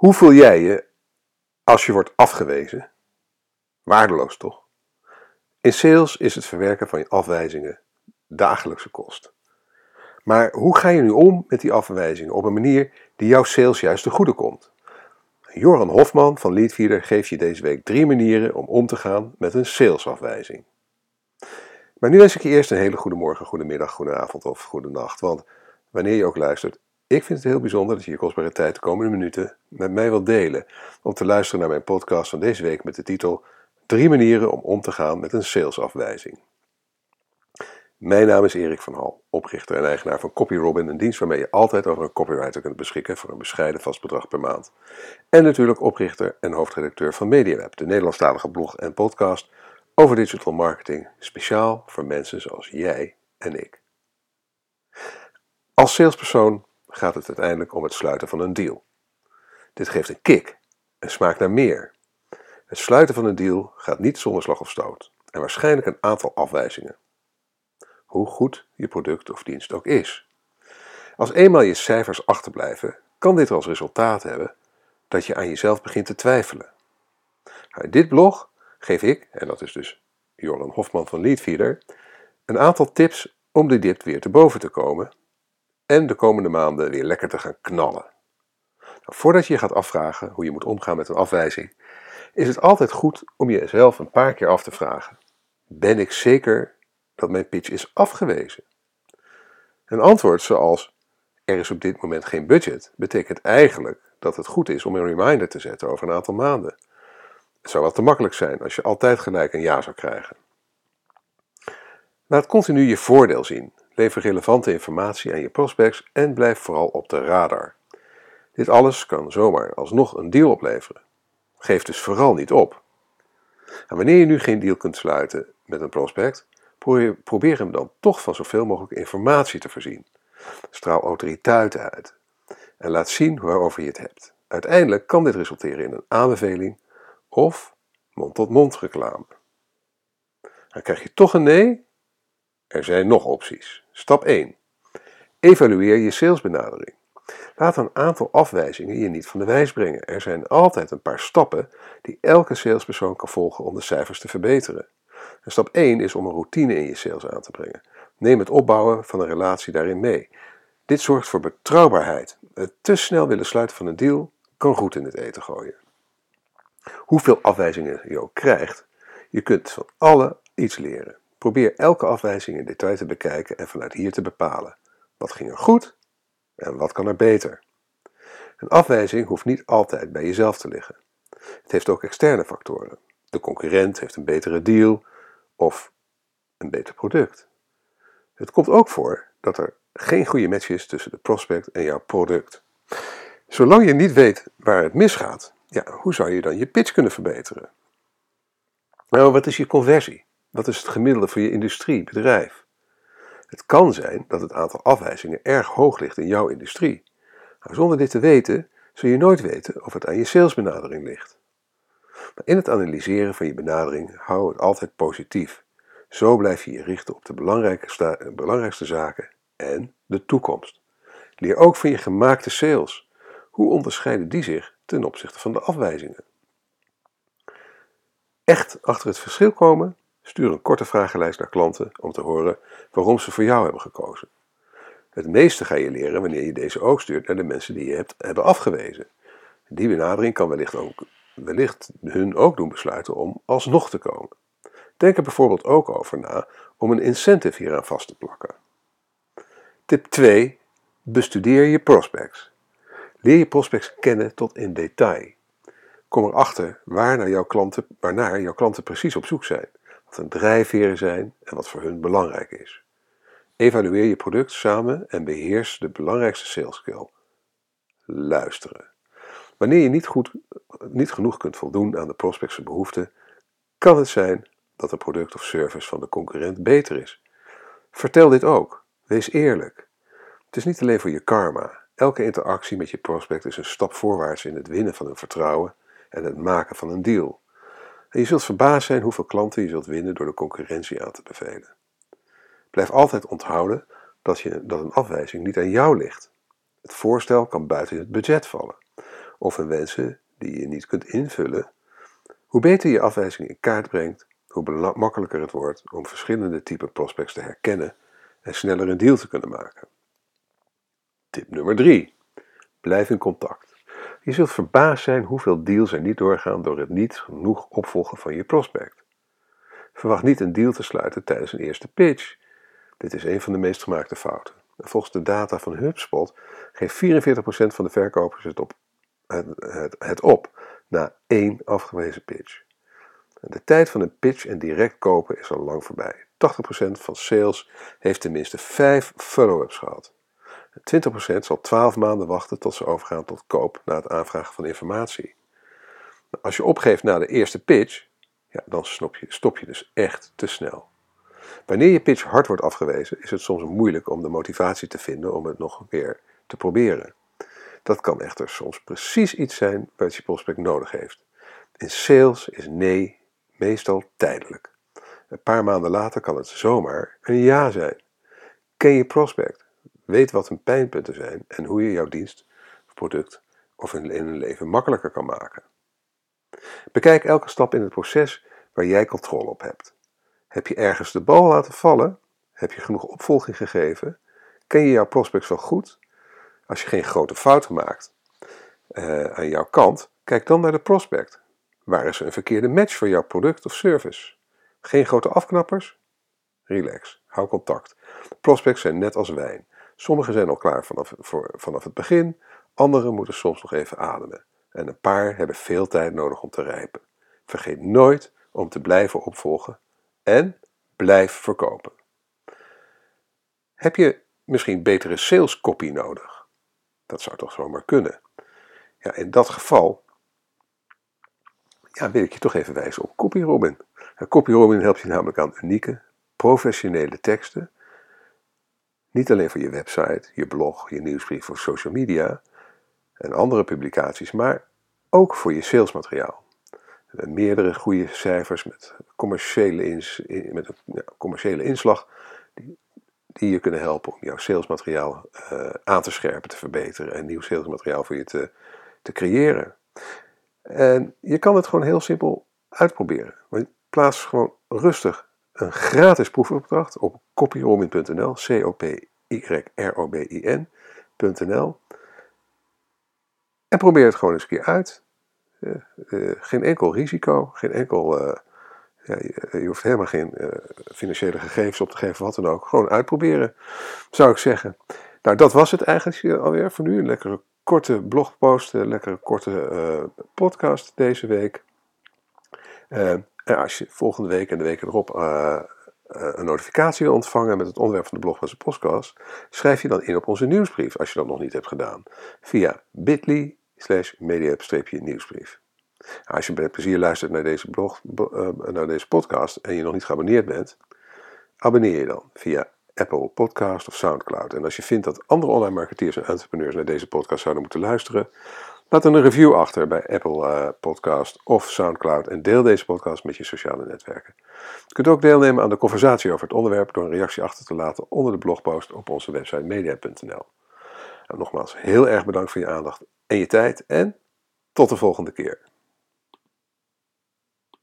Hoe voel jij je als je wordt afgewezen? Waardeloos toch? In sales is het verwerken van je afwijzingen dagelijkse kost. Maar hoe ga je nu om met die afwijzingen op een manier die jouw sales juist te goede komt? Joran Hofman van Leadfeeder geeft je deze week drie manieren om om te gaan met een salesafwijzing. Maar nu wens ik je eerst een hele goede morgen, goede middag, goede avond of goede nacht. Want wanneer je ook luistert, ik vind het heel bijzonder dat je je kostbare tijd de komende minuten met mij wilt delen om te luisteren naar mijn podcast van deze week met de titel Drie manieren om om te gaan met een salesafwijzing. Mijn naam is Erik van Hal, oprichter en eigenaar van CopyRobin, een dienst waarmee je altijd over een copywriter kunt beschikken voor een bescheiden vast bedrag per maand. En natuurlijk oprichter en hoofdredacteur van MediaWeb, de Nederlandstalige blog en podcast over digital marketing, speciaal voor mensen zoals jij en ik. Als salespersoon gaat het uiteindelijk om het sluiten van een deal. Dit geeft een kick en smaakt naar meer. Het sluiten van een deal gaat niet zonder slag of stoot en waarschijnlijk een aantal afwijzingen. Hoe goed je product of dienst ook is. Als eenmaal je cijfers achterblijven, kan dit als resultaat hebben dat je aan jezelf begint te twijfelen. In dit blog geef ik, en dat is dus Joran Hofman van Leadfeeder, een aantal tips om de dip weer te boven te komen en de komende maanden weer lekker te gaan knallen. Nou, voordat je je gaat afvragen hoe je moet omgaan met een afwijzing, is het altijd goed om jezelf een paar keer af te vragen: Ben ik zeker dat mijn pitch is afgewezen? Een antwoord zoals er is op dit moment geen budget, betekent eigenlijk dat het goed is om een reminder te zetten over een aantal maanden. Het zou wel te makkelijk zijn als je altijd gelijk een ja zou krijgen. Laat continu je voordeel zien. Lever relevante informatie aan je prospects en blijf vooral op de radar. Dit alles kan zomaar alsnog een deal opleveren. Geef dus vooral niet op. En wanneer je nu geen deal kunt sluiten met een prospect, probeer hem dan toch van zoveel mogelijk informatie te voorzien. Straal autoriteit uit en laat zien waarover je het hebt. Uiteindelijk kan dit resulteren in een aanbeveling of mond-tot-mond reclame. Dan krijg je toch een nee? Er zijn nog opties. Stap 1. Evalueer je salesbenadering. Laat een aantal afwijzingen je niet van de wijs brengen. Er zijn altijd een paar stappen die elke salespersoon kan volgen om de cijfers te verbeteren. En stap 1 is om een routine in je sales aan te brengen. Neem het opbouwen van een relatie daarin mee. Dit zorgt voor betrouwbaarheid. Het te snel willen sluiten van een deal kan goed in het eten gooien. Hoeveel afwijzingen je ook krijgt, je kunt van alle iets leren. Probeer elke afwijzing in detail te bekijken en vanuit hier te bepalen. Wat ging er goed en wat kan er beter? Een afwijzing hoeft niet altijd bij jezelf te liggen. Het heeft ook externe factoren. De concurrent heeft een betere deal of een beter product. Het komt ook voor dat er geen goede match is tussen de prospect en jouw product. Zolang je niet weet waar het misgaat, ja, hoe zou je dan je pitch kunnen verbeteren? Nou, wat is je conversie? Wat is het gemiddelde voor je industrie, bedrijf? Het kan zijn dat het aantal afwijzingen erg hoog ligt in jouw industrie. Maar zonder dit te weten, zul je nooit weten of het aan je salesbenadering ligt. Maar in het analyseren van je benadering hou het altijd positief. Zo blijf je je richten op de belangrijkste, belangrijkste zaken en de toekomst. Leer ook van je gemaakte sales. Hoe onderscheiden die zich ten opzichte van de afwijzingen? Echt achter het verschil komen? Stuur een korte vragenlijst naar klanten om te horen waarom ze voor jou hebben gekozen. Het meeste ga je leren wanneer je deze ook stuurt naar de mensen die je hebt, hebben afgewezen. Die benadering kan wellicht, ook, wellicht hun ook doen besluiten om alsnog te komen. Denk er bijvoorbeeld ook over na om een incentive hieraan vast te plakken. Tip 2. Bestudeer je prospects. Leer je prospects kennen tot in detail. Kom erachter waar naar jouw klanten, waarnaar jouw klanten precies op zoek zijn, wat hun drijfveren zijn en wat voor hun belangrijk is. Evalueer je product samen en beheers de belangrijkste sales skill. Luisteren. Wanneer je niet, goed, niet genoeg kunt voldoen aan de prospectse behoeften, kan het zijn dat een product of service van de concurrent beter is. Vertel dit ook. Wees eerlijk. Het is niet alleen voor je karma. Elke interactie met je prospect is een stap voorwaarts in het winnen van hun vertrouwen en het maken van een deal. En je zult verbaasd zijn hoeveel klanten je zult winnen door de concurrentie aan te bevelen. Blijf altijd onthouden dat, je, dat een afwijzing niet aan jou ligt. Het voorstel kan buiten het budget vallen. of een wensen die je niet kunt invullen, hoe beter je afwijzing in kaart brengt, hoe makkelijker het wordt om verschillende typen prospects te herkennen en sneller een deal te kunnen maken. Tip nummer 3. Blijf in contact. Je zult verbaasd zijn hoeveel deals er niet doorgaan door het niet genoeg opvolgen van je prospect. Verwacht niet een deal te sluiten tijdens een eerste pitch. Dit is een van de meest gemaakte fouten. Volgens de data van HubSpot geeft 44% van de verkopers het op, het, het, op na één afgewezen pitch. De tijd van een pitch en direct kopen is al lang voorbij. 80% van sales heeft tenminste 5 follow-ups gehad. 20% zal 12 maanden wachten tot ze overgaan tot koop na het aanvragen van informatie. Als je opgeeft na de eerste pitch, ja, dan stop je, stop je dus echt te snel. Wanneer je pitch hard wordt afgewezen, is het soms moeilijk om de motivatie te vinden om het nog een keer te proberen. Dat kan echter soms precies iets zijn wat je prospect nodig heeft. In sales is nee meestal tijdelijk. Een paar maanden later kan het zomaar een ja zijn. Ken je prospect, weet wat hun pijnpunten zijn en hoe je jouw dienst, product of in een leven makkelijker kan maken. Bekijk elke stap in het proces waar jij controle op hebt. Heb je ergens de bal laten vallen? Heb je genoeg opvolging gegeven? Ken je jouw prospects wel goed? Als je geen grote fouten maakt uh, aan jouw kant, kijk dan naar de prospect. Waar is een verkeerde match voor jouw product of service? Geen grote afknappers? Relax, hou contact. Prospects zijn net als wijn. Sommige zijn al klaar vanaf, voor, vanaf het begin, andere moeten soms nog even ademen. En een paar hebben veel tijd nodig om te rijpen. Vergeet nooit om te blijven opvolgen en blijf verkopen. Heb je misschien betere sales copy nodig? Dat zou toch zomaar kunnen. Ja, in dat geval ja, wil ik je toch even wijzen op CopyRobin. CopyRobin helpt je namelijk aan unieke, professionele teksten. Niet alleen voor je website, je blog, je nieuwsbrief of social media en andere publicaties, maar ook voor je salesmateriaal. Meerdere goede cijfers met commerciële, ins, met een ja, commerciële inslag die, die je kunnen helpen om jouw salesmateriaal uh, aan te scherpen, te verbeteren en nieuw salesmateriaal voor je te, te creëren. En je kan het gewoon heel simpel uitproberen. Plaats gewoon rustig een gratis proefopdracht op copyrobin.nl, C-O-P-Y-R-O-B-I-N.nl. En probeer het gewoon eens een keer uit. Uh, geen enkel risico, geen enkel. Uh, ja, je, je, hoeft helemaal geen financiële gegevens op te geven, wat dan ook. Gewoon uitproberen, zou ik zeggen. Nou, dat was het eigenlijk alweer voor nu. Een lekkere korte blogpost, een lekkere korte podcast deze week. En als je volgende week en de weken erop een notificatie ontvangen met het onderwerp van de blogpost podcast, schrijf je dan in op onze nieuwsbrief als je dat nog niet hebt gedaan. Via bit.ly slash media-nieuwsbrief. Nou, als je met plezier luistert naar deze, blog, naar deze podcast en je nog niet geabonneerd bent, abonneer je dan via Apple Podcast of Soundcloud. En als je vindt dat andere online marketeers en entrepreneurs naar deze podcast zouden moeten luisteren, laat een review achter bij Apple uh, Podcast of Soundcloud en deel deze podcast met je sociale netwerken. Je kunt ook deelnemen aan de conversatie over het onderwerp door een reactie achter te laten onder de blogpost op onze website media.nl. Nogmaals, heel erg bedankt voor je aandacht en je tijd en tot de volgende keer.